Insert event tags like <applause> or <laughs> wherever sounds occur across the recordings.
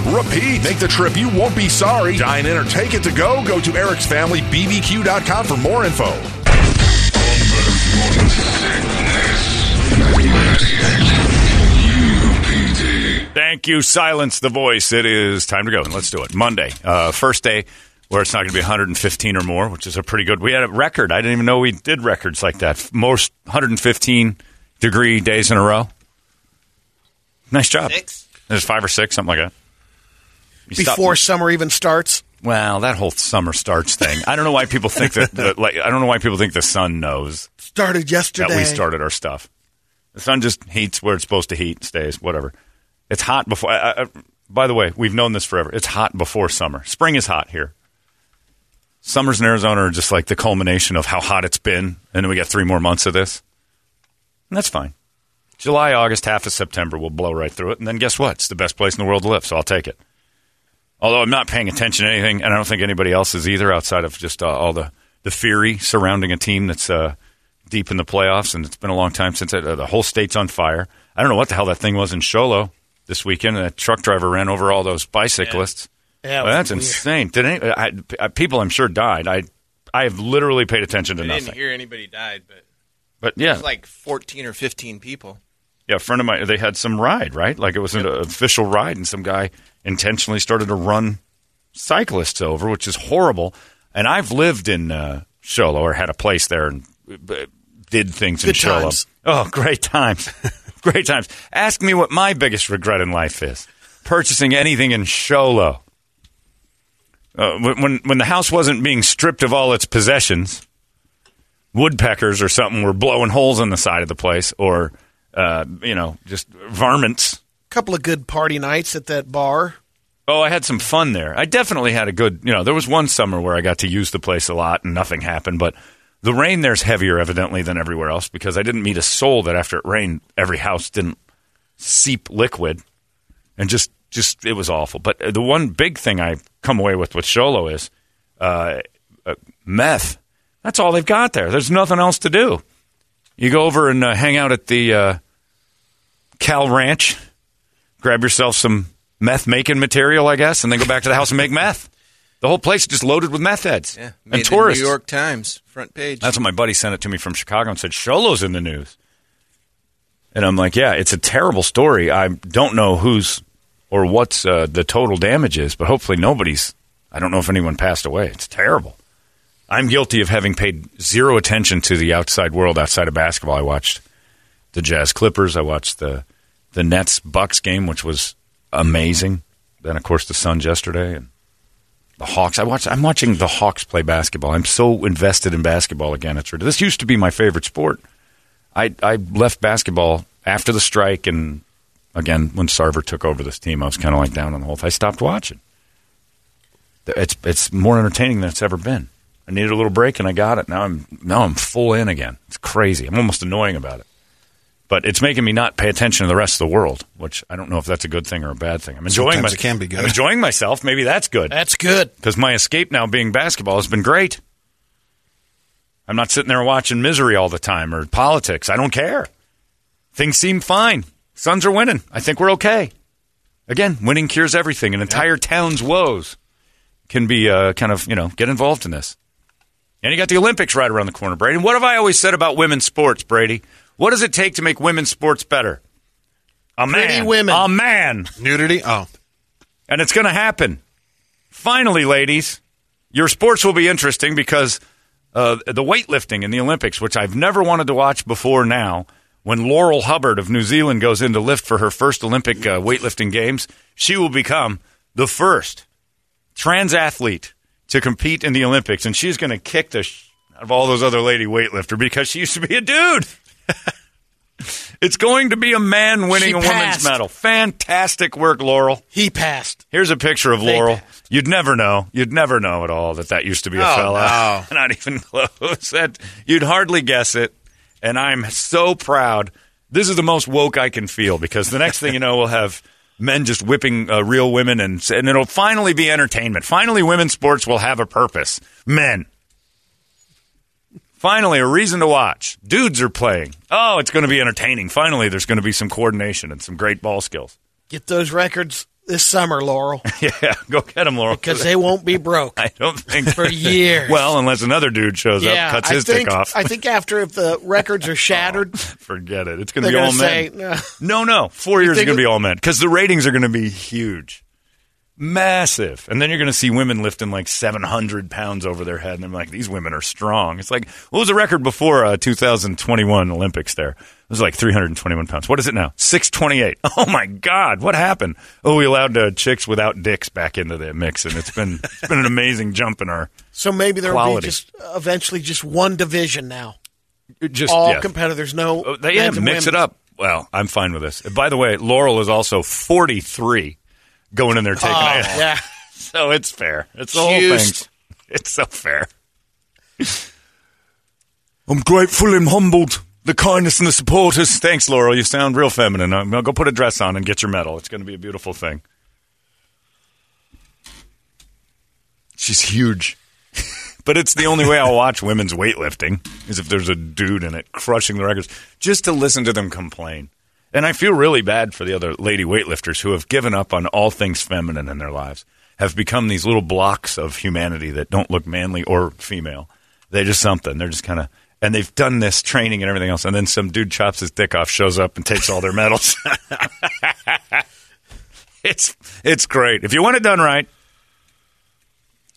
repeat. Make the trip, you won't be sorry. Dine in or take it to go. Go to Eric's Family bbq.com for more info. Thank you. Silence the voice. It is time to go. Let's do it. Monday, uh, first day where it's not going to be 115 or more, which is a pretty good. We had a record. I didn't even know we did records like that. Most 115 degree days in a row. Nice job. Six? There's five or six, something like that. You before summer even starts. Well, that whole summer starts thing. I don't know why people think that. that like, I don't know why people think the sun knows Started yesterday. that we started our stuff. The sun just heats where it's supposed to heat, stays, whatever. It's hot before. I, I, by the way, we've known this forever. It's hot before summer. Spring is hot here. Summers in Arizona are just like the culmination of how hot it's been, and then we get three more months of this, and that's fine. July, August, half of September, we'll blow right through it, and then guess what? It's the best place in the world to live, so I'll take it. Although I'm not paying attention to anything, and I don't think anybody else is either, outside of just uh, all the the fury surrounding a team that's uh, deep in the playoffs, and it's been a long time since it, uh, the whole state's on fire. I don't know what the hell that thing was in Show Low this weekend. That truck driver ran over all those bicyclists. Yeah, it Well, that's weird. insane. Did any, I, I, people? I'm sure died. I I have literally paid attention to I nothing. didn't hear anybody died, but but it yeah, was like 14 or 15 people. Yeah, a friend of mine. They had some ride, right? Like it was an official ride, and some guy intentionally started to run cyclists over, which is horrible. And I've lived in uh, Show Low or had a place there and uh, did things in Good Show Low. times. Oh, great times, <laughs> great times. Ask me what my biggest regret in life is: purchasing anything in Show Low. Uh, when when- when the house wasn't being stripped of all its possessions, woodpeckers or something were blowing holes in the side of the place, or uh, you know, just varmints. couple of good party nights at that bar. Oh, I had some fun there. I definitely had a good, you know, there was one summer where I got to use the place a lot and nothing happened, but the rain there's heavier evidently than everywhere else because I didn't meet a soul that after it rained, every house didn't seep liquid and just, just, it was awful. But uh, the one big thing I come away with with Show Low is uh, uh, meth. That's all they've got there. There's nothing else to do. You go over and uh, hang out at the uh, Cal Ranch, grab yourself some meth making material, I guess, and then go back to the house and make meth. The whole place is just loaded with meth heads Yeah, and tourists. New York Times front page. That's what my buddy sent it to me from Chicago and said Show Low's in the news. And I'm like, yeah, it's a terrible story. I don't know who's or what's uh, the total damage is, but hopefully nobody's. I don't know if anyone passed away. It's terrible. I'm guilty of having paid zero attention to the outside world outside of basketball. I watched the Jazz Clippers. I watched the the Nets Bucks game, which was amazing. Then, of course, the Suns yesterday and the Hawks. I watch. I'm watching the Hawks play basketball. I'm so invested in basketball again. It's. This used to be my favorite sport. I I left basketball after the strike, and again when Sarver took over this team, I was kind of like down on the whole. Thing. I stopped watching. It's it's more entertaining than it's ever been. I needed a little break, and I got it. Now I'm now I'm full in again. It's crazy. I'm almost annoying about it, but it's making me not pay attention to the rest of the world, which I don't know if that's a good thing or a bad thing. I'm enjoying. Sometimes my- it can be good. I'm enjoying myself. Maybe that's good That's good. because my escape now being basketball has been great. I'm not sitting there watching misery all the time or politics. I don't care. Things seem fine. Suns are winning. I think we're okay. Again, winning cures everything. An entire town's woes can be uh, kind of, you know, get involved in this. And you got the Olympics right around the corner, Brady. And what have I always said about women's sports, Brady? What does it take to make women's sports better? A man. Pretty women. A man. Nudity? Oh. And it's going to happen. Finally, ladies, your sports will be interesting because uh, the weightlifting in the Olympics, which I've never wanted to watch before now, when Laurel Hubbard of New Zealand goes in to lift for her first Olympic uh, weightlifting games, she will become the first trans athlete to compete in the Olympics. And she's going to kick the sh- out of all those other lady weightlifter because she used to be a dude. <laughs> it's going to be a man winning She a women's passed. medal. Fantastic work, Laurel. He passed. Here's a picture of They Laurel. passed. You'd never know. You'd never know at all that that used to be a Oh, fella. <laughs> Not even close. <laughs> That you'd hardly guess it. And I'm so proud. This is the most woke I can feel because the next thing you know, we'll have men just whipping uh, real women, and and it'll finally be entertainment. Finally, women's sports will have a purpose. Men. Finally, a reason to watch. Dudes are playing. Oh, it's going to be entertaining. Finally, there's going to be some coordination and some great ball skills. Get those records this summer, Laurel, <laughs> Yeah, go get them, Laurel. because they won't be broke. <laughs> I don't think For years. Well, unless another dude shows yeah, up, cuts I his think, dick off. I think after if the <laughs> records are oh, shattered, Forget it. It's going to be all to men. no, no. no. Four years is going to be all men because the ratings are going to be huge, massive. And then you're going to see women lifting like 700 pounds over their head, and they're like, "These women are strong." It's like, what was the record before uh, 2021 Olympics? There, it was like 321 pounds. What is it now? 628. <laughs> Oh my God, what happened? Oh, we allowed uh, chicks without dicks back into the mix, and it's been <laughs> it's been an amazing jump in our So maybe there will be just eventually just one division now. just All yeah. competitors, no. Oh, they yeah, mix it up. Well, I'm fine with this. By the way, Laurel is also 43 going in there taking Oh, it. yeah. <laughs> So it's fair. It's the whole thing. It's so fair. I'm grateful and humbled. The kindness and the supporters. Thanks, Laurel. You sound real feminine. I'm gonna go put a dress on and get your medal. It's going to be a beautiful thing. She's huge. <laughs> But it's the only way I'll watch women's weightlifting is if there's a dude in it crushing the records, just to listen to them complain. And I feel really bad for the other lady weightlifters who have given up on all things feminine in their lives, have become these little blocks of humanity that don't look manly or female. They're just something. They're just kind of, and they've done this training and everything else, and then some dude chops his dick off, shows up, and takes all their medals. <laughs> it's it's great. If you want it done right,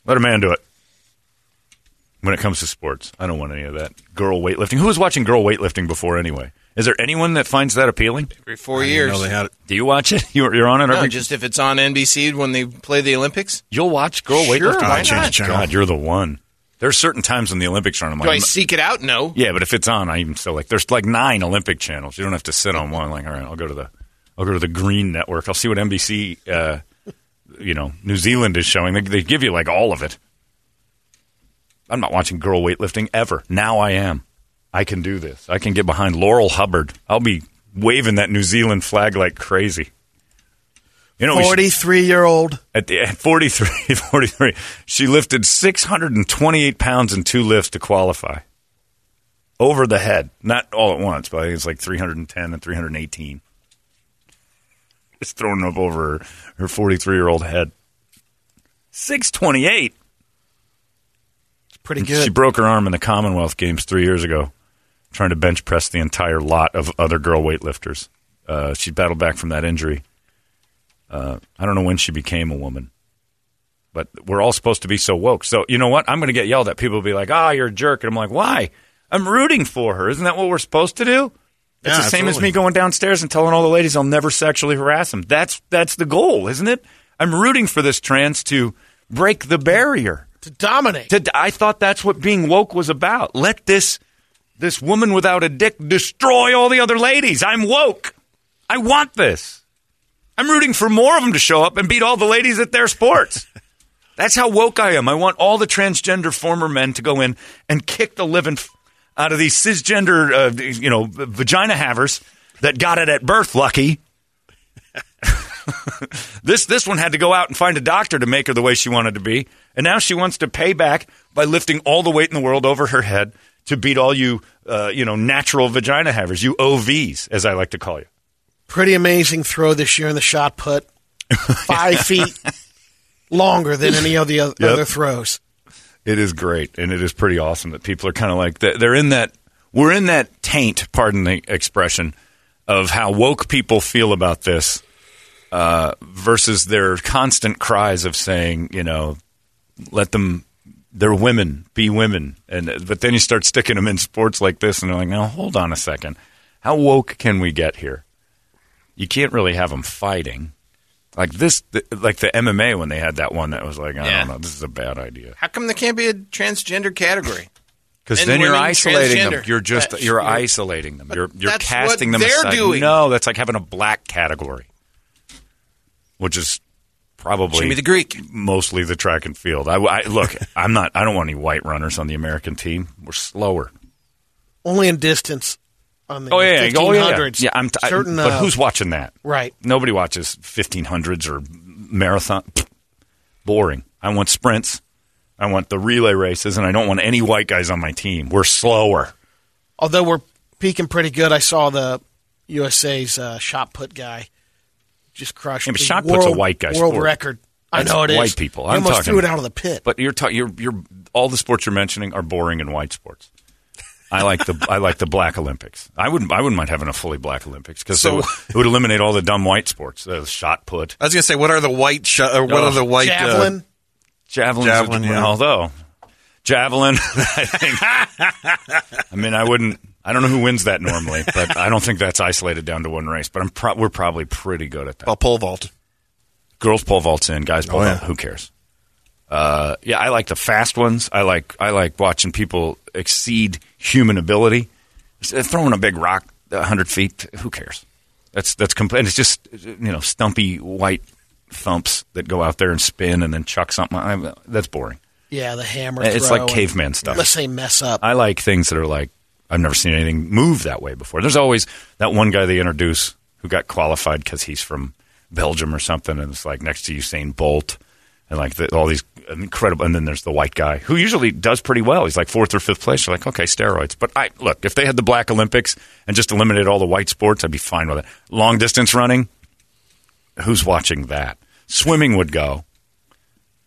let a man do it when it comes to sports. I don't want any of that girl weightlifting. Who was watching girl weightlifting before anyway? Is there anyone that finds that appealing? Every four I years. know they had it. Do you watch it? <laughs> You're, you're on it No, every. just if it's on NBC when they play the Olympics. you'll watch girl Sure, weightlifting. why Oh, change the channel. God, you're the one. There's certain times when the Olympics are on. I'm Do like, I seek it out? No. yeah, but if it's on, I even still like. There's like nine Olympic channels. You don't have to sit on one. Like, all right, I'll go to the, I'll go to the Green Network. I'll see what NBC, uh, you know, New Zealand is showing. They, they give you like all of it. I'm not watching girl weightlifting ever. Now I am. I can do this. I can get behind Laurel Hubbard. I'll be waving that New Zealand flag like crazy. You know, 43 year old. at the at 43, <laughs> 43, she lifted 628 pounds in two lifts to qualify. Over the head. Not all at once, but I think it's like 310 and 318. Just throwing up over her, her 43 year old head. 628. It's Pretty good. She broke her arm in the Commonwealth Games three years ago, trying to bench press the entire lot of other girl weightlifters. Uh, she battled back from that injury. Uh, I don't know when she became a woman, but we're all supposed to be so woke. So you know what? I'm going to get yelled at. People will be like, "Ah, you're a jerk," and I'm like, "Why? I'm rooting for her. Isn't that what we're supposed to do?" It's Yeah, the same as me going downstairs and telling all the ladies I'll never sexually harass them. That's that's the goal, isn't it? I'm rooting for this trans to break the barrier. to dominate. To, I thought that's what being woke was about. Let this this woman without a dick destroy all the other ladies. I'm woke. I want this. I'm rooting for more of them to show up and beat all the ladies at their sports. <laughs> That's how woke I am. I want all the transgender former men to go in and kick the living f- out of these cisgender, uh, you know, vagina havers that got it at birth. Lucky. <laughs> this this one had to go out and find a doctor to make her the way she wanted to be, and now she wants to pay back by lifting all the weight in the world over her head to beat all you, uh, you know, natural vagina havers, you OVs, as I like to call you. Pretty amazing throw this year in the shot put. <laughs> Five feet longer than any of the other, Yep. other throws. It is great, and it is pretty awesome that people are kind of like they're they're in that. We're in that taint, pardon the expression, of how woke people feel about this uh, versus their constant cries of saying, you know, let them. They're women, be women, and uh, but then you start sticking them in sports like this, and they're like, now hold on a second, how woke can we get here? You can't really have them fighting. Like this, th- like the MMA when they had that one that was like, I Yeah. don't know, this is a bad idea. How come there can't be a transgender category? <laughs> Because then you're isolating them. You're just That's- you're isolating them. You're you're that's casting what them they're aside. doing. No, that's like having a black category, which is probably Jimmy the Greek. mostly the track and field. I, I look. <laughs> I'm not. I don't want any white runners on the American team. We're slower. Only in distance on the Oh yeah, yeah. oh yeah. Yeah, I'm. T- I- Certain, but uh, who's watching that? Right. Nobody watches 1500s or marathon. Boring. I want sprints. I want the relay races, and I don't want any white guys on my team. We're slower. Although we're peaking pretty good, I saw the USA's uh, shot put guy just crushed. Yeah, but the shot put's a white guy world sport. record. I know it is. white people. I'm almost talking- threw it out of the pit. But you're ta- you're you're all the sports you're mentioning are boring and white sports. I like the I like the black Olympics. I wouldn't I wouldn't mind having a fully black Olympics because So- it, would, it would eliminate all the dumb white sports. Uh, shot put, I was gonna say, what are the white? Sh- or what Oh. are the white? uh, Javelin. javelin, Javelin, yeah. Although javelin, <laughs> I think. <laughs> I mean, I wouldn't. I don't know who wins that normally, <laughs> but I don't think that's isolated down to one race. But I'm pro- we're probably pretty good at that. well, pole vault. girls pole vaults in, guys pole Oh, yeah. vault. Who cares? Uh, yeah, I like the fast ones. I like I like watching people exceed human ability. Throwing a big rock hundred feet, who cares? That's that's complete. And it's just you know stumpy white thumps that go out there and spin and then chuck something. I, that's boring. Yeah, the hammer. It's throw like caveman stuff. Let's say mess up. I like things that are like I've never seen anything move that way before. There's always that one guy they introduce who got qualified because he's from Belgium or something, and it's like next to Usain Bolt, and like the, all these incredible. And then there's the white guy who usually does pretty well. He's like fourth or fifth place. You're like, okay, steroids. But I look if they had the Black Olympics and just eliminated all the white sports, I'd be fine with it. Long distance running, who's watching that? Swimming would go.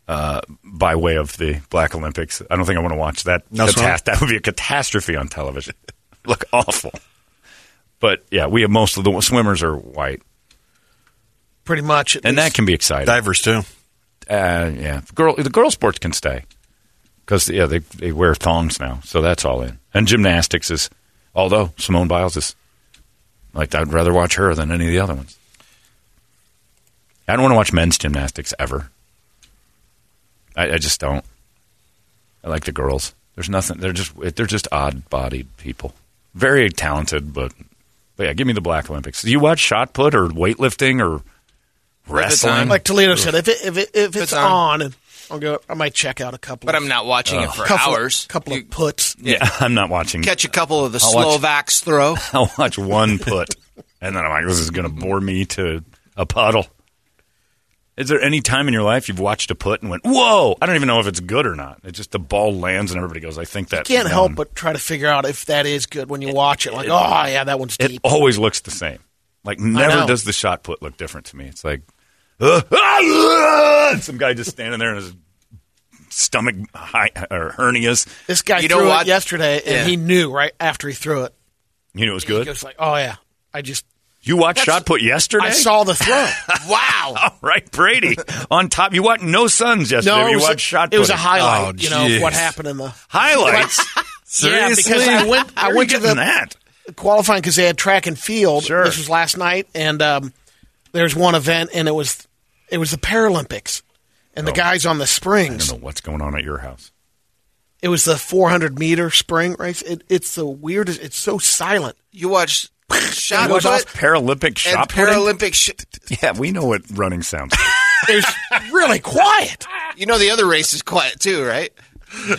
Uh, by way of the Black Olympics, I don't think I want to watch that. No? Catas- that would be a catastrophe on television. <laughs> Look awful. But yeah, we have most of the swimmers are white, Pretty much. and that can be exciting. Divers too. Uh, yeah, girl, the girl sports can stay because yeah, they they wear thongs now, so that's all in. And gymnastics is, although Simone Biles is, like I'd rather watch her than any of the other ones. I don't want to watch men's gymnastics ever. I, I just don't. I like the girls. There's nothing. They're just they're just odd-bodied people. Very talented, but, but yeah, give me the Black Olympics. Do you watch shot put or weightlifting or wrestling? like Toledo said, if it, if it, if it's, it's on. on, I'll go. I might check out a couple. But of, I'm not watching it for couple, hours. Couple You of puts. yeah, <laughs> I'm not watching. catch a couple of the I'll watch- Slovaks throw. <laughs> I'll watch one put, and then I'm like, this is going to bore me to a puddle. Is there any time in your life you've watched a put and went, "Whoa"? I don't even know if it's good or not. It's just the ball lands and everybody goes, "I think that." You can't won." help but try to figure out if that is good when you watch it. Like, oh yeah, that one's it always looks the same. Like never does the shot put look different to me. It's like "Uh, ah, ah," some guy just standing there in his stomach high, or hernias. This guy You know threw what? it yesterday, and Yeah. he knew right after he threw it. You know it was He good. goes like, oh yeah, I just You watched shot put yesterday. I saw the throw. <laughs> Wow. <laughs> All right, Brady on top. You watched no Suns yesterday. no, you was, a, watched shot. it was a highlight. Oh, you know of what happened in the highlights. <laughs> Yeah, because I went. I went to the that. qualifying because they had track and field. Sure. This was last night, and um, there's one event, and it was it was the Paralympics, and the guys on the I springs. don't know what's going on at your house. It was the 400 meter spring race. It, it's the weirdest. It's so silent. You watch shot Goes off Paralympic shot? Paralympic shit. Yeah, we know what running sounds like. <laughs> it was really quiet. You know the other race is quiet too, right?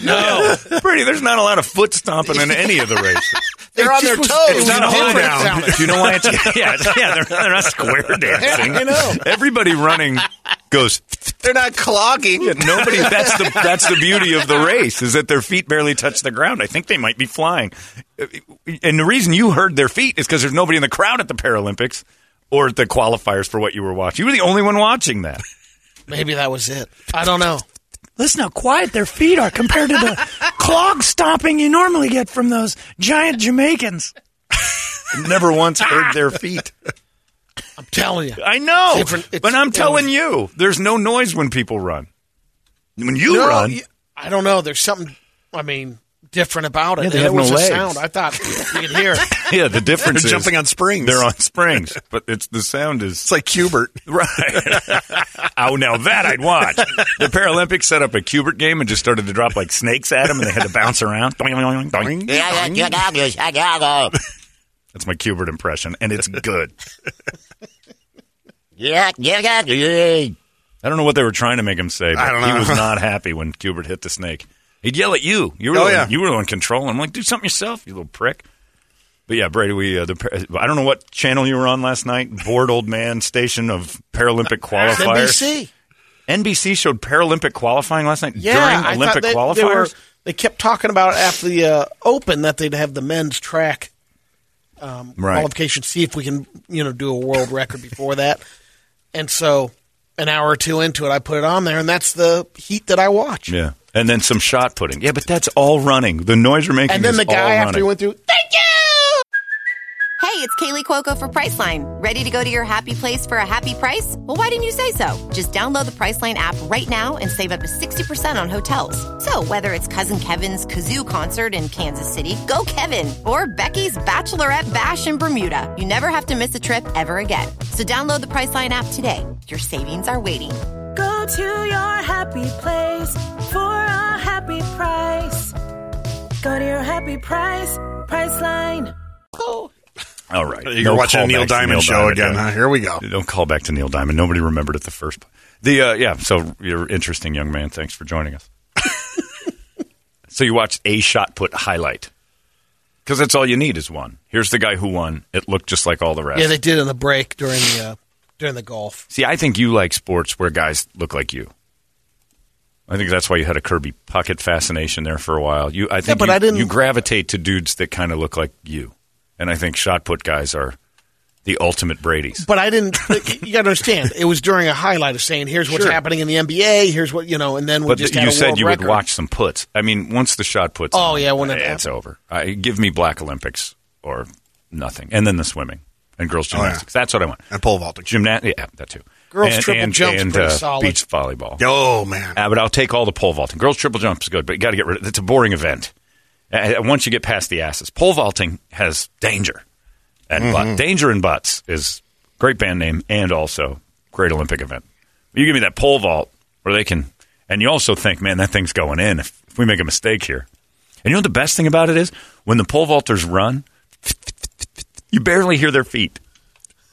No, <laughs> Brady. There's not a lot of foot stomping in any of the races. <laughs> They're on their was- toes. it was not a different hold down. Do you know why it's yeah, yeah, they're, they're not square <laughs> dancing. I know. Everybody running goes. They're not clogging. Yeah, nobody. That's the that's the beauty of the race is that their feet barely touch the ground. I think they might be flying, and the reason you heard their feet is because there's nobody in the crowd at the Paralympics or the qualifiers for what you were watching. You were the only one watching that. Maybe that was it. I don't know. Listen how quiet their feet are compared to the <laughs> clog stomping you normally get from those giant Jamaicans. Never once heard ah. their feet. I'm telling you. I know, Different- it's- but I'm telling you, there's no noise when people run. When you No, run, I don't know. There's something. I mean, different about it. Yeah, they And have it was no a legs. sound. I thought you could hear it. <laughs> yeah, the difference They're is jumping on springs. They're on springs, <laughs> but it's the sound is It's like Q*bert. <laughs> Right. oh, now that I'd watch. The Paralympics set up a Q*bert game and just started to drop like snakes at them, and they had to bounce around. That's my Q*bert impression, and it's good. Yeah, I don't know what they were trying to make him say, but I don't know. he was not happy when Q*bert hit the snake. He'd yell at you. You were, Oh, the, yeah. you were the one controlling. I'm like, do something yourself, you little prick. But yeah, Brady, we uh, the I don't know what channel you were on last night. Bored old man station of Paralympic qualifiers. NBC. NBC showed Paralympic qualifying last night Yeah, during Olympic thought they, qualifiers. They, were, they kept talking about after the uh, Open that they'd have the men's track um, Right. qualification. See if we can, you know, do a world record before that. And so, an hour or two into it, I put it on there, and that's the heat that I watch. yeah, and then some shot putting. Yeah, but that's all running. The noise you're making. And then is the guy after running. he went through, thank you. Hey, it's Kaley Cuoco for Priceline. Ready to go to your happy place for a happy price? Well, why didn't you say so? Just download the Priceline app right now and save up to 60% on hotels. So, whether it's Cousin Kevin's Kazoo concert in Kansas City, go Kevin, or Becky's Bachelorette Bash in Bermuda, you never have to miss a trip ever again. So, download the Priceline app today. Your savings are waiting. Go to your happy place for a happy price. Go to your happy price, Priceline. Oh. All right, You're No watching a callbacks Neil Diamond show Diamond, again. Huh? Here we go. Don't call back to Neil Diamond. Nobody remembered it the first. The uh, yeah. So you're interesting young man. Thanks for joining us. <laughs> so you watched a shot put highlight because that's all you need is one. Here's the guy who won. It looked just like all the rest. Yeah, they did in the break during the uh, during the golf. See, I think you like sports where guys look like you. I think that's why you had a Kirby Puckett fascination there for a while. You, I think, but you, I didn't- you gravitate to dudes that kind of look like you, and I think shot put guys are the ultimate Brady's. But I didn't. <laughs> you got to understand, it was during a highlight of saying, "Here's what's Sure. happening in the NBA. Here's what you know," and then we But just you said you record. would watch some puts. I mean, once the shot puts, Oh, on, yeah, when uh, it it's happened. over. I, give me black Olympics or nothing, and then the swimming and girls Oh, yeah. gymnastics. That's what I want. And pole vaulting. gymnastics. yeah, that too. Girls and, triple and, jump's and pretty uh, solid. beach volleyball. Oh, man. Uh, but I'll take all the pole vaulting. Girls triple jump is good, but you got to get rid of it. It's a boring event. Uh, once you get past the asses, pole vaulting has danger and Mm-hmm. butt. Danger and butts is great band name and also great Olympic event. You give me that pole vault where they can, and you also think, man, that thing's going in if, if we make a mistake here. And you know what the best thing about it is when the pole vaulters run, you barely hear their feet,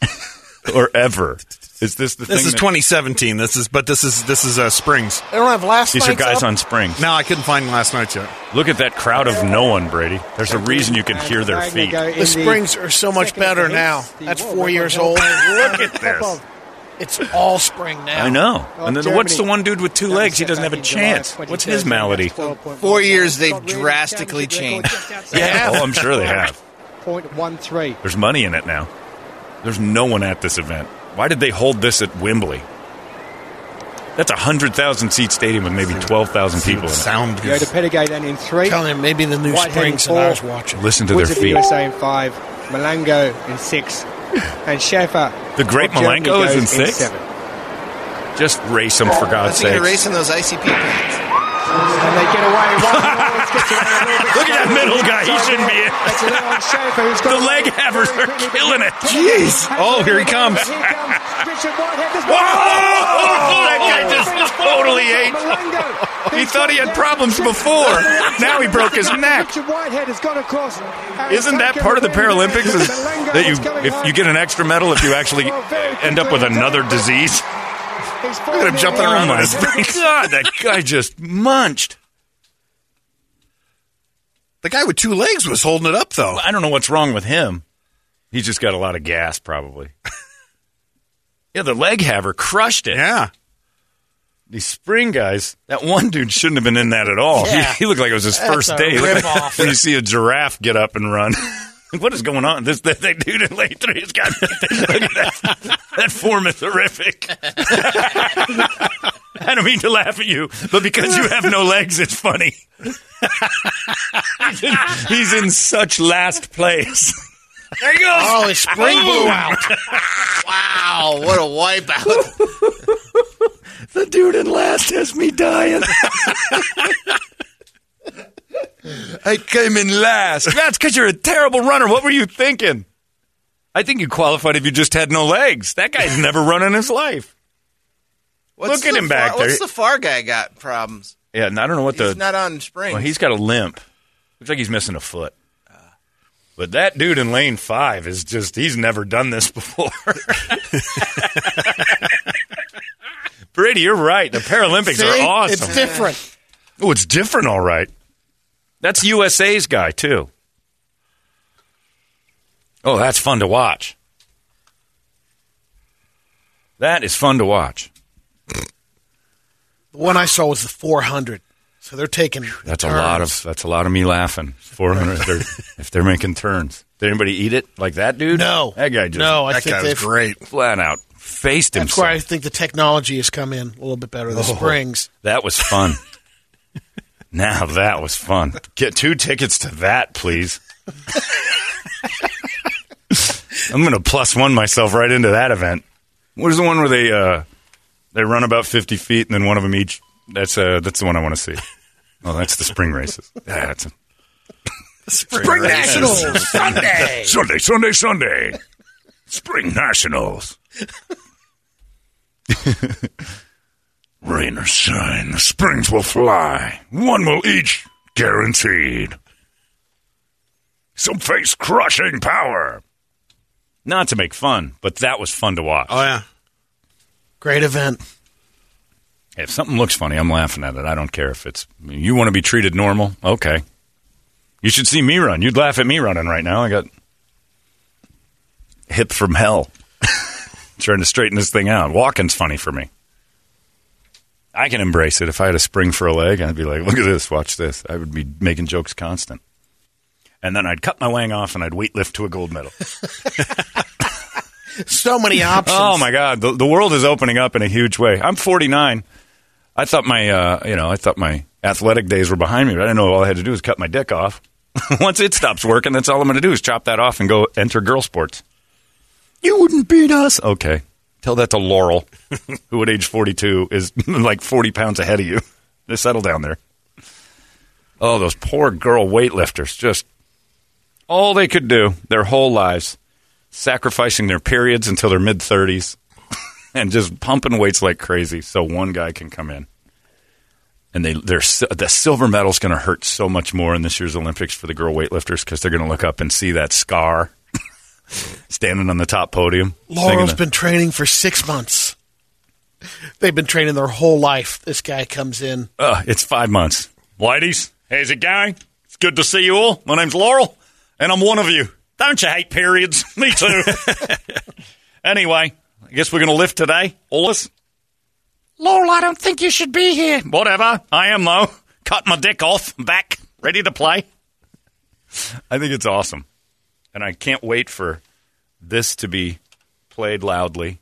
<laughs> or ever. Is this the This thing? is that- 2017. This is, but this is this is uh, Springs. They don't have last These are night's guys up? on springs. No, I couldn't find last night's yet. Look at that crowd of no one, Brady. There's a reason you can hear their feet. The springs are so much better now. That's four years old. Look at this. It's all spring now. I know. And then what's the one dude with two legs? He doesn't have a chance. What's his malady? Four years, they've drastically changed. <laughs> Yeah. Oh, I'm sure they have. Point one three. There's money in it now. There's no one at this event. Why did they hold this at Wembley? That's a 100,000 seat stadium with maybe 12,000 people in it. Sound Go to Pettigay then in three. Telling him maybe the new Whitehead in springs four. that I was watching. Listen to their Woods of the feet. USA in five. Mahlangu in six. <laughs> And Sheffer. The great Mahlangu is goes in six? seven. Just race them, for God's That's like sake. you're racing those ICP pants. And they get away. One Lawrence <laughs> gets away a little bit Look at that middle guy. He shouldn't be in. It's Leon Schaefer who's got The leg havers are killing it. Jeez. Oh, here he comes. Here comes Richard Whitehead. There's Whoa! <laughs> That guy oh, just totally ate. <laughs> He thought he had problems before. Now he broke his neck. Richard Whitehead has gone across. Isn't that part of the Paralympics? Is that you, if you get an extra medal, if you actually oh, end up with another disease? He's Look at him jumping around Oh on my his springs. <laughs> <laughs> God, that guy just munched. The guy with two legs was holding it up, though. I don't know what's wrong with him. He's just got a lot of gas, probably. <laughs> yeah, the leg haver crushed it. Yeah. These spring guys, that one dude shouldn't have been in that at all. Yeah. He, he looked like it was his That's first a day. He looked like rip-off. when you see a giraffe get up and run. <laughs> what is going on? This that, that dude in lane three has got <laughs> look at that. That form is horrific. <laughs> I don't mean to laugh at you, but because you have no legs, it's funny. he's, in, he's in such last place. There he goes. Oh, his spring blew out. Wow, what a wipeout. The dude in last has me dying. I came in last. That's because you're a terrible runner. What were you thinking? I think you qualified if you just had no legs. That guy's never run in his life. What's Look at the him back there. What's the far guy got problems? Yeah, and I don't know what the. He's not on spring. well, he's got a limp. Looks like he's missing a foot. But that dude in lane five is just, he's never done this before. <laughs> Brady, you're right. The Paralympics See? are awesome. It's different. Oh, it's different, all right. That's USA's guy, too. Oh, that's fun to watch. That is fun to watch. The one I saw was the 400. So they're taking. That's a lot of that's a lot of me laughing. Four hundred if they're, <laughs> if they're making turns. Did anybody eat it like that dude? No. that guy just No, I That think guy was they've. great. flat out faced That's himself. where I think the technology has come in a little bit better. The oh. springs. That was fun. <laughs> now that was fun. Get two tickets to that, please. I'm going to plus one myself right into that event. What is the one where they uh, they run about 50 feet and then one of them each? That's uh, that's the one I want to see. Oh, that's the spring races. Yeah, that's a, Spring Nationals Sunday. Sunday, Sunday, Sunday. Spring Nationals. <laughs> Rain or shine, the springs will fly. One will each, guaranteed. Some face crushing power. Not to make fun, but that was fun to watch. Oh, yeah. Great event. If something looks funny, I'm laughing at it. I don't care if it's you want to be treated normal. Okay, you should see me run. You'd laugh at me running right now. I got hip from hell, <laughs> trying to straighten this thing out. Walking's funny for me. I can embrace it. If I had a spring for a leg, I'd be like, "Look at this, watch this." I would be making jokes constant, and then I'd cut my wang off and I'd weightlift to a gold medal. <laughs> So many options. Oh my God, the, the world is opening up in a huge way. I'm 49. I thought my, uh, you know, I thought my athletic days were behind me, but I didn't know all I had to do was cut my dick off. <laughs> Once it stops working, that's all I'm going to do is chop that off and go enter girl sports. You wouldn't beat us. Okay, tell that to Laurel, <laughs> who at age 42 is <laughs> like 40 pounds ahead of you. They settle down there. Oh, those poor girl weightlifters, just all they could do their whole lives sacrificing their periods until their mid 30s <laughs> and just pumping weights like crazy so one guy can come in. And they, they're, the silver medal's going to hurt so much more in this year's Olympics for the girl weightlifters because they're going to look up and see that scar standing on the top podium. singing Laurel's the- been training for six months. They've been training their whole life. This guy comes in. Uh, it's five months. Ladies, how's it going? It's good to see you all. My name's Laurel, and I'm one of you. Don't you hate periods? <laughs> Me too. <laughs> anyway, I guess we're going to lift today. All us? Laurel, I don't think you should be here. Whatever. I am, though. Cut my dick off. Back. Ready to play. I think it's awesome. And I can't wait for this to be played loudly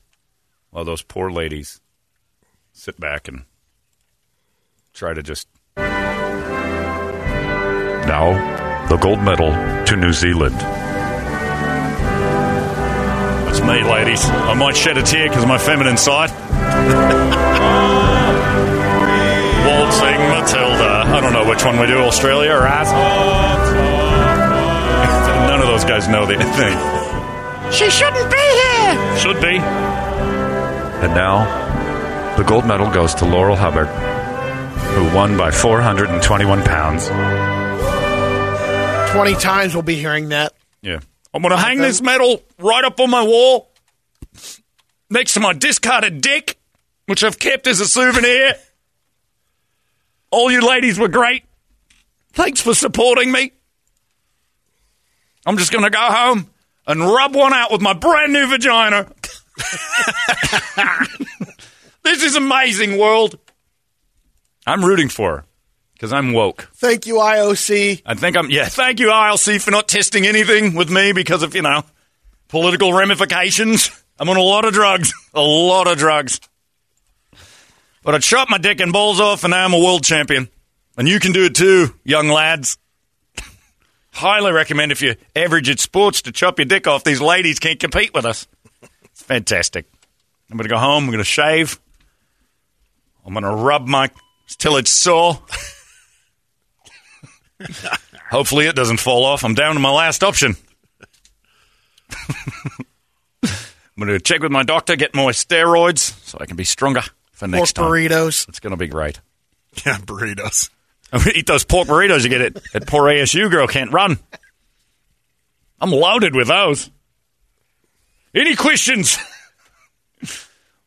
while those poor ladies sit back and try to just. Now, the gold medal to New Zealand. It's me, ladies. I might shed a tear because my feminine side. <laughs> Waltzing Matilda. I don't know which one we do, Australia or. <laughs> None of those guys know the thing. She shouldn't be here. Should be. And now, the gold medal goes to Laurel Hubbard, who won by 421 pounds. 20 times we'll be hearing that. Yeah. I'm going to hang this medal right up on my wall next to my discarded dick which I've kept as a souvenir. All you ladies were great. Thanks for supporting me. I'm just going to go home and rub one out with my brand new vagina. <laughs> this is amazing, world. I'm rooting for her because I'm woke. Thank you, IOC. I think I'm, yeah, thank you, IOC, for not testing anything with me because of, you know, political ramifications. I'm on a lot of drugs. <laughs> A lot of drugs. But I chopped my dick and balls off, and now I'm a world champion. And you can do it too, young lads. Highly recommend if you're average at sports to chop your dick off. These ladies can't compete with us. It's fantastic. I'm going to go home. I'm going to shave. I'm going to rub my till it's sore. <laughs> Hopefully, it doesn't fall off. I'm down to my last option. <laughs> I'm going to check with my doctor, get more steroids so I can be stronger for More next time. burritos. It's going to be great. Yeah, burritos. <laughs> I'm going to eat those pork burritos you get at, at poor ASU girl can't run. I'm loaded with those. Any questions?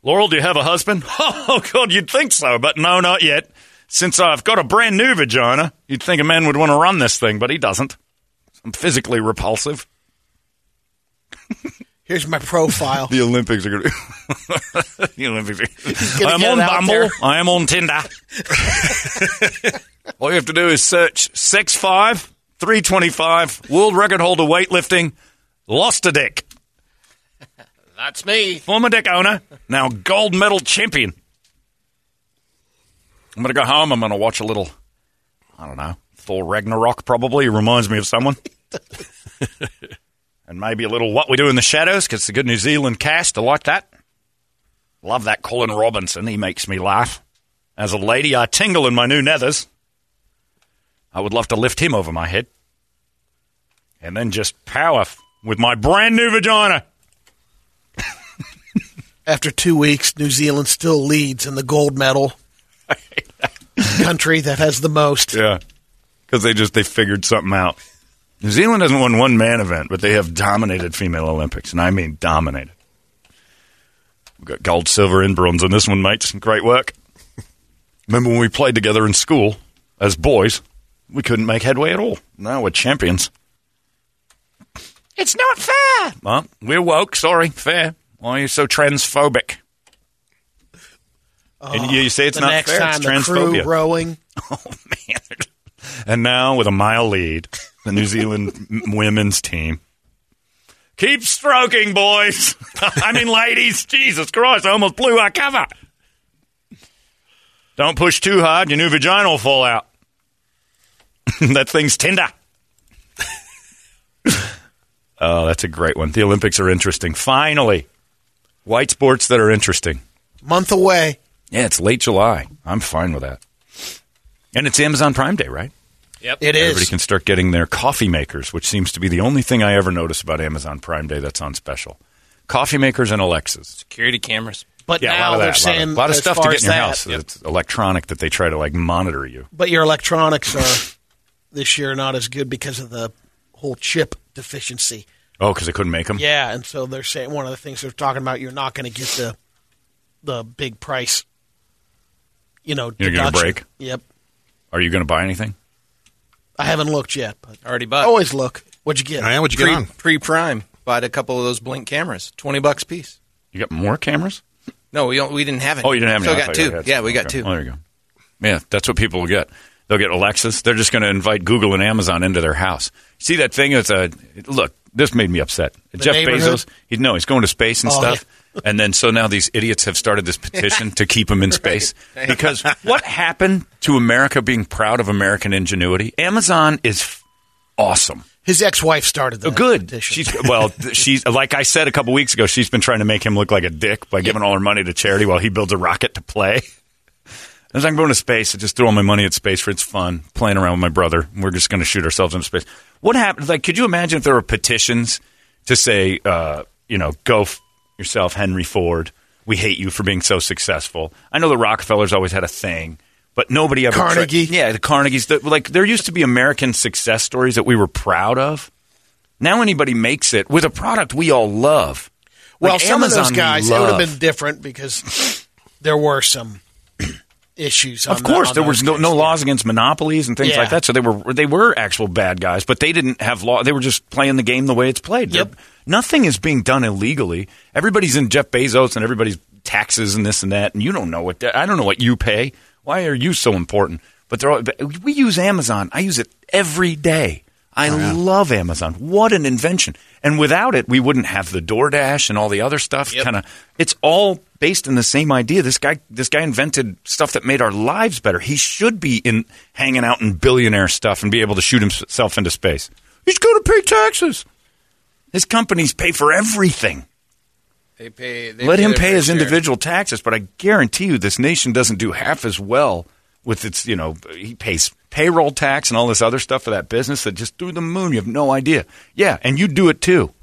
Laurel, do you have a husband? <laughs> Oh, God, you'd think so, but no, not yet. Since I've got a brand new vagina, you'd think a man would want to run this thing, but he doesn't. I'm physically repulsive. <laughs> Here's my profile. The Olympics are going to. the Olympics. Are... I'm on Bumble. I am on Tinder. All you have to do is search 6'5", 325, world record holder weightlifting, lost a dick. <laughs> That's me. Former dick owner, now gold medal champion. I'm going to go home. I'm going to watch a little, I don't know, Thor Ragnarok probably. It reminds me of someone. <laughs> and maybe a little What We Do in the Shadows because it's a good New Zealand cast. I like that. Love that Colin Robinson. He makes me laugh. As a lady, I tingle in my new nethers. I would love to lift him over my head. And then just power f- with my brand new vagina. <laughs> After two weeks, New Zealand still leads in the gold medal. <laughs> Country that has the most. Yeah, because they just they figured something out. New Zealand hasn't won one man event, but they have dominated female Olympics, and I mean dominated. We've got gold, silver, and bronze on this one, mates. Great work. <laughs> Remember when we played together in school as boys? We couldn't make headway at all. Now we're champions. It's not fair. Well, we're woke. Sorry, fair. Why are you so transphobic? Ah, and you, you say it's not next fair. time it's transphobia. crew rowing. <laughs> Oh man! And now with a mile lead, the New Zealand women's team. Keep stroking, boys. <laughs> I mean, ladies. Jesus Christ! I almost blew our cover. Don't push too hard; your new vagina will fall out. <laughs> that thing's tender. <laughs> oh, that's a great one. The Olympics are interesting. Finally, white sports that are interesting. Month away. Yeah, it's late July. I'm fine with that. And it's Amazon Prime Day, right? Yep. It is. Everybody can start getting their coffee makers, which seems to be the only thing I ever notice about Amazon Prime Day that's on special. Coffee makers and Alexas. Security cameras. But Yeah, a lot now of they're that, a lot of- saying a lot of stuff to get in your that, house. It's electronic that they try to like monitor you. But your electronics are this year not as good because of the whole chip deficiency. Oh, because they couldn't make them. Yeah, and so they're saying one of the things they're talking about you're not going to get the the big price. You know, You're gonna break? Yep, Are you going to buy anything? I haven't looked yet, but Already bought. always look. What'd you get? I am. What'd you get on? Pre prime. Bought a couple of those blink cameras. Twenty bucks a piece. You got more cameras? No, we don't. We didn't have it. Oh, you didn't have any. So I I got two. Yeah, some. we got Okay. two. Well, there you go. Yeah, that's what people will get. They'll get Alexis. They're just going to invite Google and Amazon into their house. See that thing? It's a look. This made me upset. Jeff? Bezos. He no, he's going to space and Oh, stuff. and then so now these idiots have started this <laughs> petition to keep him in space <laughs> because what happened to America being proud of American ingenuity? Amazon is f- awesome. His ex-wife started that Oh, good. petition. She's well. She's like I said a couple weeks ago. She's been trying to make him look like a dick by giving all her money to charity while he builds a rocket to play. As I'm going to space, I just throw all my money at space for it's fun, playing around with my brother. We're just going to shoot ourselves into space. What happened? Like, could you imagine if there were petitions to say, uh, you know, go f- yourself, Henry Ford. We hate you for being so successful. I know the Rockefellers always had a thing, but nobody ever. Carnegie. yeah, the Carnegies. The, like, there used to be American success stories that we were proud of. Now anybody makes it with a product we all love. well, Like some of those guys, it would have been different because there were some issues. On Of course, the, there was no, no laws against monopolies and things Yeah. like that. So they were they were actual bad guys, but they didn't have law. They were just playing the game the way it's played. Yep. They're- Nothing is being done illegally. Everybody's in Jeff Bezos and everybody's taxes and this and that, and you don't know what that, I don't know what you pay. Why are you so important? But they're all, but we use Amazon. I use it every day. I oh, love Amazon. What an invention! And without it, we wouldn't have the DoorDash and all the other stuff. Kind of, it's all based in the same idea. This guy, this guy invented stuff that made our lives better. He should be in hanging out in billionaire stuff and be able to shoot himself into space. He's going to pay taxes. His companies pay for everything. They pay. They Let him pay his share. individual taxes, but I guarantee you, this nation doesn't do half as well with its. You know, he pays payroll tax and all this other stuff for that business that just through the moon. You have no idea. Yeah, and you'd do it too.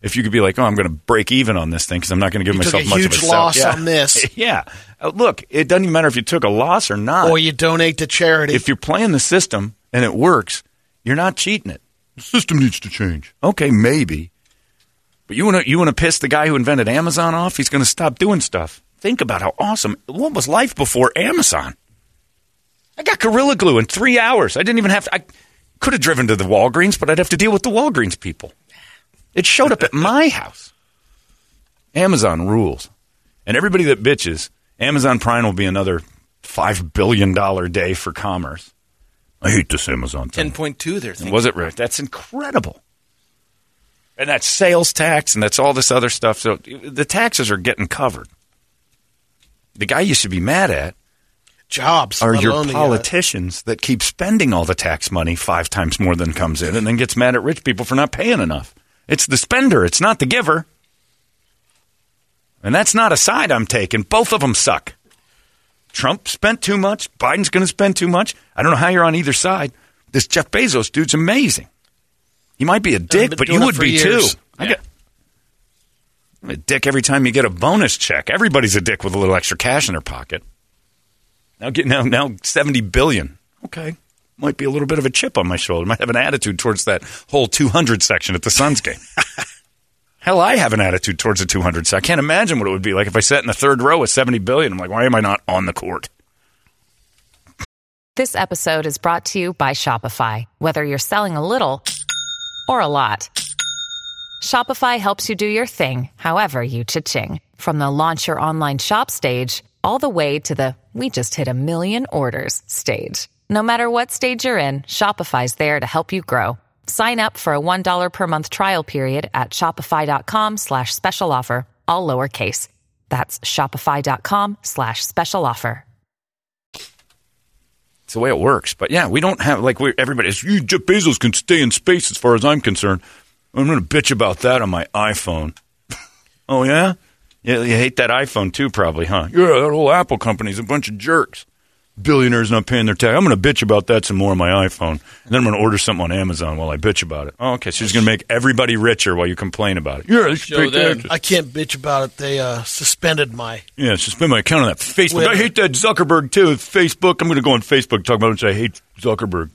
If you could be like, oh, I'm going to break even on this thing because I'm not going to give You took myself a much huge of a loss yeah. on this. <laughs> yeah, Uh, look, it doesn't even matter if you took a loss or not. or you donate to charity. if you're playing the system and it works, you're not cheating it. The system needs to change. Okay, maybe. But you want to you want to piss the guy who invented Amazon off? He's going to stop doing stuff. Think about how awesome. What was life before Amazon? I got Gorilla Glue in three hours. I didn't even have to. I could have driven to the Walgreens, but I'd have to deal with the Walgreens people. It showed up at my <laughs> house. Amazon rules. And everybody that bitches, Amazon Prime will be another $5 billion day for commerce. I hate this Amazon thing. Ten point two. There. Was it right? That's incredible. And that's sales tax and that's all this other stuff. So the taxes are getting covered. The guy you should be mad at Jobs are your uh, politicians that keep spending all the tax money five times more than comes in and then gets mad at rich people for not paying enough. It's the spender, it's not the giver. And that's not a side I'm taking. Both of them suck. Trump spent too much. Biden's going to spend too much. I don't know how you're on either side. This Jeff Bezos dude's amazing. He might be a dick, but you would be years. too. I get, I'm a dick every time you get a bonus check. Everybody's a dick with a little extra cash in their pocket. Now get now now seventy billion. Okay, might be a little bit of a chip on my shoulder. Might have an attitude towards that whole two hundred section at the Suns game. <laughs> Hell, I have an attitude towards the two hundred. So I can't imagine what it would be like if I sat in the third row with seventy billion. I'm like, why am I not on the court? This episode is brought to you by Shopify. Whether you're selling a little or a lot, Shopify helps you do your thing, however you cha-ching. From the launch your online shop stage, all the way to the we just hit a million orders stage. No matter what stage you're in, Shopify's there to help you grow. Sign up for a $1 per month trial period at shopify.com slash special offer, all lowercase. That's shopify.com slash special offer. It's the way it works. But yeah, we don't have like we everybody's. You Jeff Bezos can stay in space as far as I'm concerned. I'm going to bitch about that on my iPhone. <laughs> oh yeah, yeah. You hate that iPhone too, probably, huh? Yeah, that whole Apple company's a bunch of jerks. Billionaires not paying their tax. I'm going to bitch about that some more on my iPhone, and then I'm going to order something on Amazon while I bitch about it. Oh, okay, so she's going to make everybody richer while you complain about it. Yeah, they should Show pay them. taxes. I can't bitch about it. They uh, suspended my. Yeah, suspend my account on that Facebook. Well- I hate that Zuckerberg too. Facebook. I'm going to go on Facebook and talk about it and say I hate Zuckerberg.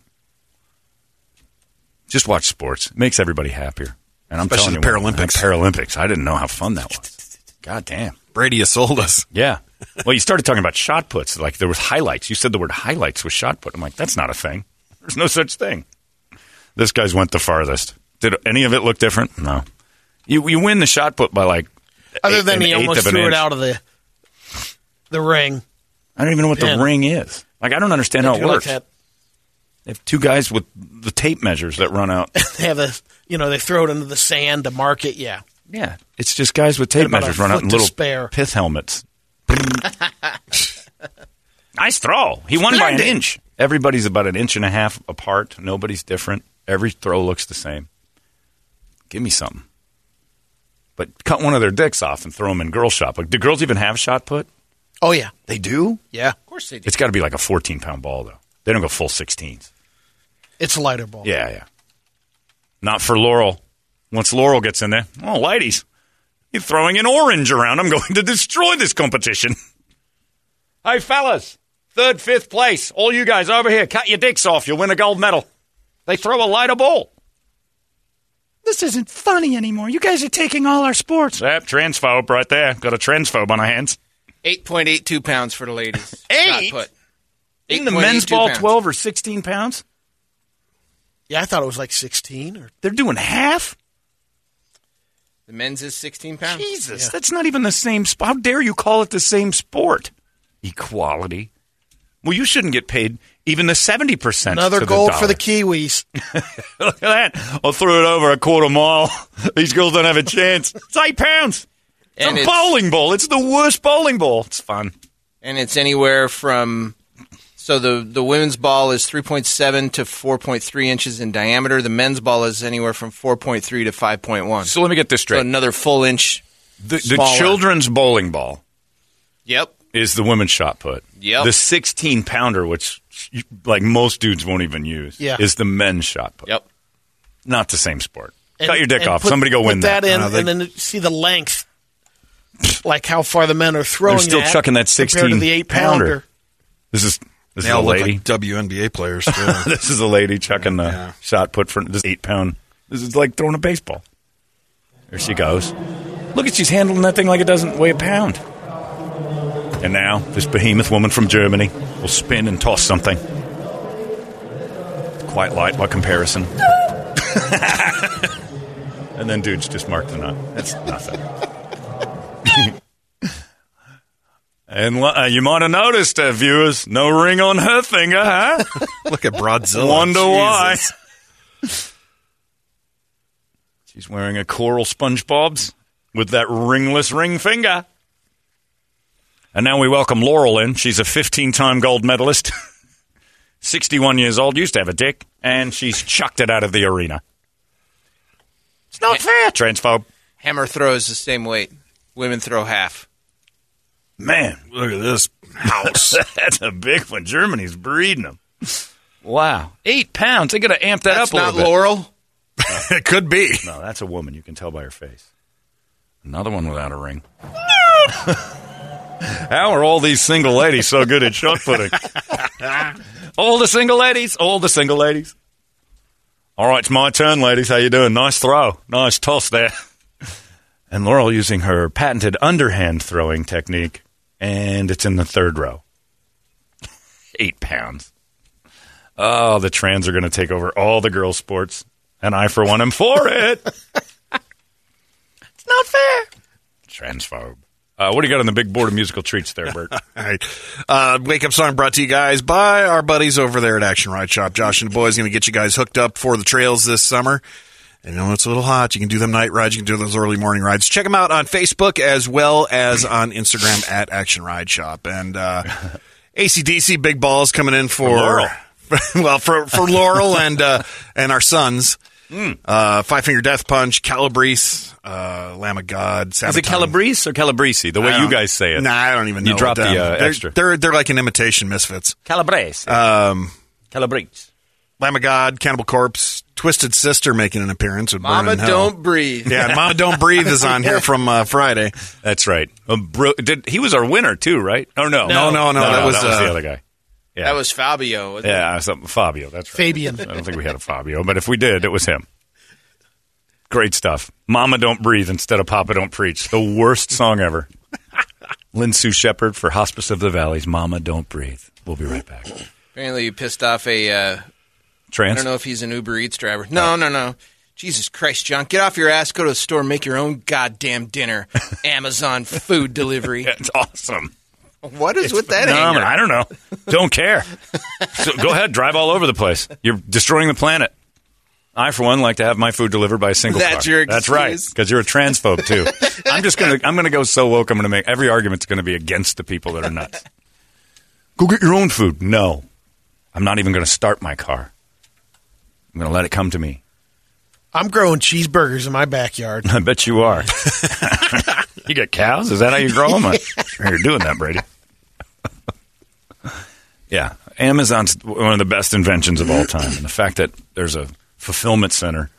Just watch sports. It makes everybody happier. And I'm Especially telling you, the what, Paralympics. Paralympics. I didn't know how fun that was. God damn. Brady has sold us. <laughs> Yeah. Well, you started talking about shot puts. Like there was highlights. You said the word highlights was shot put. I'm like, that's not a thing. There's no such thing. This guy's went the farthest. Did any of it look different? No. You you win the shot put by like Other eight- than an he almost threw inch. it out of the the ring. I don't even know what Pin. the ring is. Like I don't understand They how it do like works. that. They have two guys with the tape measures that run out. <laughs> They have a you know they throw it into the sand to mark it. Yeah, Yeah, it's just guys with tape measures a run out in little spare. pith helmets. <laughs> nice throw. He won by an Splendid. inch. Everybody's about an inch and a half apart. Nobody's different. Every throw looks the same. Give me something. But cut one of their dicks off and throw them in girl shop. Like, do girls even have shot put? Oh yeah, They do. yeah. Of course they do. It's got to be like a 14 pound ball though. They don't go full 16s. It's a lighter ball. Yeah, yeah. Not for Laurel. Once Laurel gets in there, oh, ladies, you're throwing an orange around. I'm going to destroy this competition. hey, fellas, third, fifth place. All you guys over here, cut your dicks off. You'll win a gold medal. They throw a lighter ball. This isn't funny anymore. You guys are taking all our sports. Yep, transphobe right there. Got a transphobe on our hands. Eight point eight two pounds for the ladies. <laughs> Eight? Shot put. In the men's ball, pounds. 12 or 16 pounds? Yeah, I thought it was like 16 or They're doing half? The men's is sixteen pounds. Jesus, that's not even the same sport. How dare you call it the same sport? Equality. Well, you shouldn't get paid even the 70%. another to gold the for the. Kiwis. <laughs> Look at that. I'll throw it over a quarter mile. <laughs> These girls don't have a chance. It's eight pounds. It's And a it's- bowling ball. It's the worst bowling ball. It's fun. and it's anywhere from so the the women's ball is 3.7 to 4.3 inches in diameter. The men's ball is anywhere from 4.3 to 5.1. So let me get this So straight. another full inch. the, the children's bowling ball Yep. is the women's shot put. Yep. The 16 pounder, which like most dudes won't even use, Yeah. is the men's shot put. Yep. Not the same sport. And- Cut your dick off. put- Somebody go put win that, in, Uh, they- and then see the length, like how far the men are throwing. They're still that chucking that compared 16 to the eight pounder. pounder. This is this They is a lady. like WNBA players. <laughs> This is a lady chucking the Yeah. shot put for this eight pound. This is like throwing a baseball. There she goes. Look at she's handling that thing like it doesn't weigh a pound. And now this behemoth woman from Germany will spin and toss something. Quite light by comparison. <laughs> and then dudes just mark the nut. That's nothing. And uh, you might have noticed, uh, viewers, no ring on her finger, huh? <laughs> look at Broadzilla. Wonder why. <laughs> She's wearing a coral SpongeBob's with that ringless ring finger. And now we welcome Laurel in. She's a 15 time gold medalist, <laughs> 61 years old, used to have a dick, and she's chucked it out of the arena. It's not fair, transphobe. Hammer throws the same weight. Women throw half. Man, Look at this house. <laughs> that's a big one. Germany's breeding them. Wow. Eight pounds. They got to amp that That's up a little bit. Not Laurel. <laughs> it could be. No, that's a woman. You can tell by her face. Another one without a ring. <laughs> How are all these single ladies so good at shot putting? all the single ladies. All the single ladies. All right, it's my turn, ladies. How you doing? Nice throw. Nice toss there. And Laurel using her patented underhand throwing technique, and it's in the third row. <laughs> Eight pounds. Oh, the trans are going to take over all the girls' sports, and I, for one, am for it. <laughs> it's not fair. Transphobe. Uh, what do you got on the big board of musical treats there, Bert? <laughs> All right. Uh, Wake Up Song brought to you guys by our buddies over there at Action Ride Shop. Josh and the boys going to get you guys hooked up for the trails this summer. And you know it's a little hot. You can do them night rides. You can do those early morning rides. Check them out on Facebook as well as on Instagram at Action Ride Shop. And uh, ACDC Big Balls coming in for, Laurel. <laughs> well for for Laurel and uh, and our sons. Hmm. Uh, Five Finger Death Punch, Calabrese, uh, Lamb of God. Is it Sabaton. Calabrese or Calabrese? The way you guys say it. Nah, I don't even know. You dropped the uh, they're, extra. They're they're like an imitation misfits. Calabrese. Um, Calabrese. Lamb of God, Cannibal Corpse, Twisted Sister making an appearance with Mama Burn don't breathe. Yeah, Mama Don't Breathe is on here <laughs> from uh, Friday. That's right. Uh, bro- did, he was our winner too, right? Oh no, No, no, no, that was, the uh, other guy. Yeah, That was Fabio. yeah, I was- Fabio. That's right. Fabian. I don't think we had a Fabio, but if we did, it was him. Great stuff. Mama Don't Breathe instead of Papa Don't Preach. The worst song ever. <laughs> Lynn Sue Shepard for Hospice of the Valleys. Mama Don't Breathe. We'll be right back. Apparently, you pissed off a. Uh, I don't know if he's an Uber Eats driver. No, no, no. Jesus Christ, John, get off your ass, go to the store, make your own goddamn dinner. <laughs> Amazon food delivery. <laughs> It's awesome. What is with that no, anger? I don't know. Don't care. so go ahead, drive all over the place. You're destroying the planet. I, for one, like to have my food delivered by a single That's car. your That's right, because you're a transphobe too. I'm just gonna, I'm gonna go so woke. I'm gonna make every argument's gonna be against the people that are nuts. go get your own food. No, I'm not even gonna start my car. I'm gonna let it come to me. I'm growing cheeseburgers in my backyard. <laughs> I bet you are. <laughs> you got cows? Is that how you grow them? Sure <laughs> you're doing that, Brady. yeah, Amazon's one of the best inventions of all time, and the fact that there's a fulfillment center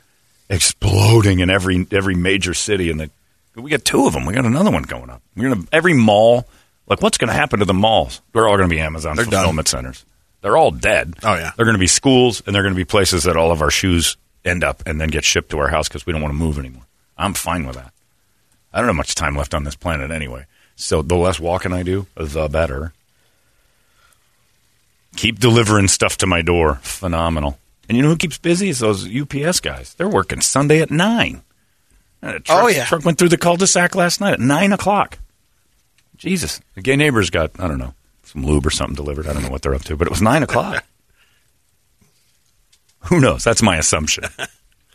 exploding in every every major city, and we got two of them. We got another one going up. We're gonna every mall. Like, what's going to happen to the malls? They're all going to be Amazon They're done. fulfillment centers. They're all dead. Oh, yeah. They're going to be schools, and they're going to be places that all of our shoes end up and then get shipped to our house because we don't want to move anymore. I'm fine with that. I don't have much time left on this planet anyway. So the less walking I do, the better. Keep delivering stuff to my door. Phenomenal. And you know who keeps busy? Is those UPS guys. They're working Sunday at 9. And a truck, Oh, yeah. Truck went through the cul-de-sac last night at 9 o'clock. Jesus. The gay neighbors got, I don't know, some lube or something delivered. I don't know what they're up to, but it was 9 o'clock. Who knows? That's my assumption.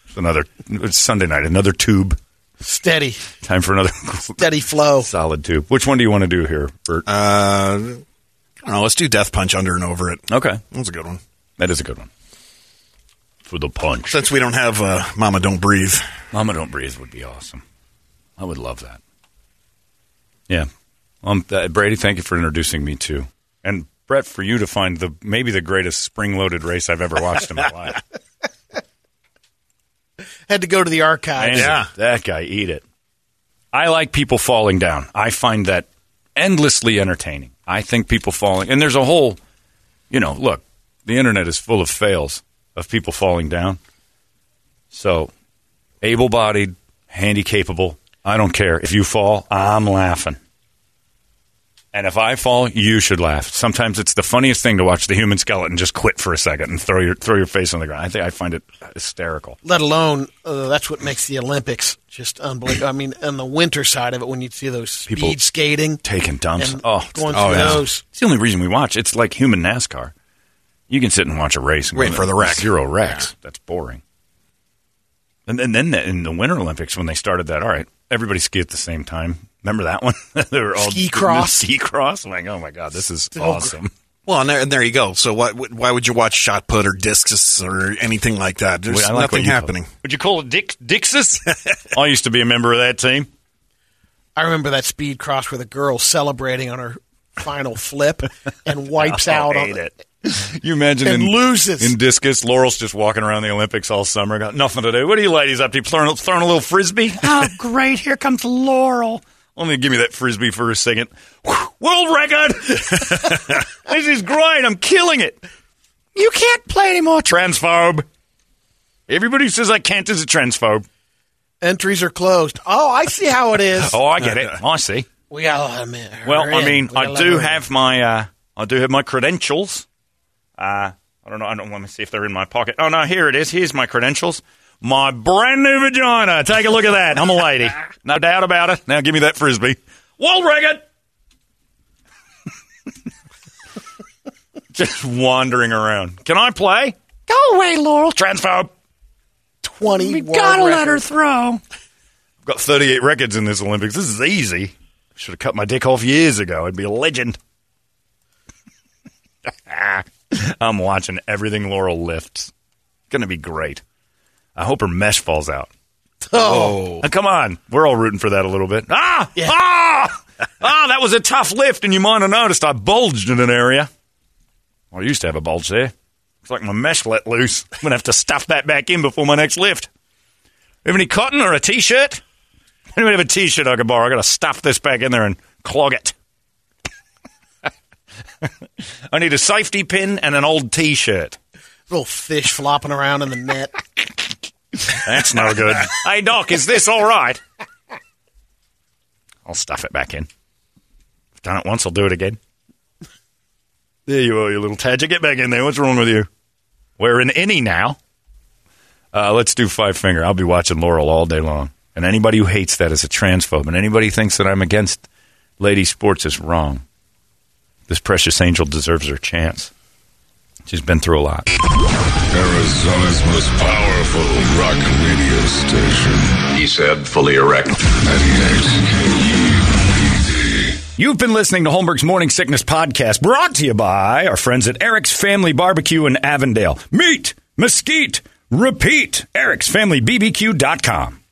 It's another it's Sunday night, another tube. Steady, Time for another steady flow. solid tube. Which one do you want to do here, Bert? Uh, I don't know. Let's do Death Punch under and over it. okay. That's a good one. That is a good one. For the punch. Since we don't have uh, Mama Don't Breathe. Mama Don't Breathe would be awesome. I would love that. Yeah. Um, uh, Brady, thank you for introducing me to. And Brett, for you to find the maybe the greatest spring loaded race I've ever watched in my <laughs> life. Had to go to the archives. Man, Yeah. That guy, eat it. I like people falling down. I find that endlessly entertaining. I think people falling, and there's a whole, you know, look, the internet is full of fails of people falling down. So, able bodied, handy capable, I don't care. If you fall, I'm laughing. And if I fall, you should laugh. Sometimes it's the funniest thing to watch the human skeleton just quit for a second and throw your throw your face on the ground. I think I find it hysterical. Let alone uh, that's what makes the Olympics just unbelievable. I mean, on the winter side of it, when you see those speed People skating, taking dumps. oh, it's going the- through oh, yeah. those. It's the only reason we watch. It's like human NASCAR. You can sit and watch a race and Wait for the wreck. Zero wrecks. That's boring. And, and then the, in the Winter Olympics, when they started that, all right, everybody ski at the same time. Remember that one? <laughs> they were all Ski cross. Ski cross. I'm like, oh my god, this is awesome. Well, and there, and there you go. So what, why would you watch shot put or discus or anything like that? There's Wait, like nothing happening. Would you call it Dick Dixus? <laughs> I used to be a member of that team. I remember that speed cross where the girl celebrating on her final flip and wipes <laughs> out on hate it. You imagine And in, loses. in discus, Laurel's just walking around the Olympics all summer, got nothing to do. What are you ladies up to? Throwing, throwing a little frisbee? <laughs> Oh, great. Here comes Laurel. Only give me that frisbee for a second. World record! <laughs> this is great. I'm killing it. You can't play anymore. Transphobe. Everybody who says I can't is a transphobe. entries are closed. Oh, I see how it is. <laughs> Oh, I get it. I see. We got to let him in. Well, I mean, We I do in. have my, uh, I do have my credentials. Uh, I don't know. I don't. Let me see if they're in my pocket. Oh no, here it is. Here's my credentials. My brand new vagina. Take a look at that. I'm a lady, <laughs> no doubt about it. Now give me that frisbee. World record. <laughs> Just wandering around. Can I play? Go away, Laurel. Transphobe. twenty. We world gotta let her throw. I've got 38 records in this Olympics. This is easy. Should have cut my dick off years ago. I'd be a legend. I'm watching everything Laurel lifts. Going to be great. I hope her mesh falls out. Oh, Now, come on. We're all rooting for that a little bit. Ah! Ah! ah, that was a tough lift, and you might have noticed I bulged in an area. Well, I used to have a bulge there. Looks like my mesh let loose. I'm going to have to stuff that back in before my next lift. Have any cotton or a t-shirt? Anyone have a t-shirt I could borrow? I got to stuff this back in there and clog it. I need a safety pin and an old t-shirt. little fish flopping around in the net. That's no good. hey, Doc, is this all right? I'll stuff it back in. I've done it once, I'll do it again. There you are, you little tadger. Get back in there. What's wrong with you? We're in any now. Uh, let's do five finger. I'll be watching Laurel all day long. And anybody who hates that is a transphobe. And anybody who thinks that I'm against lady sports is wrong. This precious angel deserves her chance. She's been through a lot. Arizona's most powerful rock radio station. He said, fully erect. 98 You've been listening to Holmberg's Morning Sickness Podcast, brought to you by our friends at Eric's Family Barbecue in Avondale. Meat, mesquite, repeat. Eric'sFamilyBBQ.com.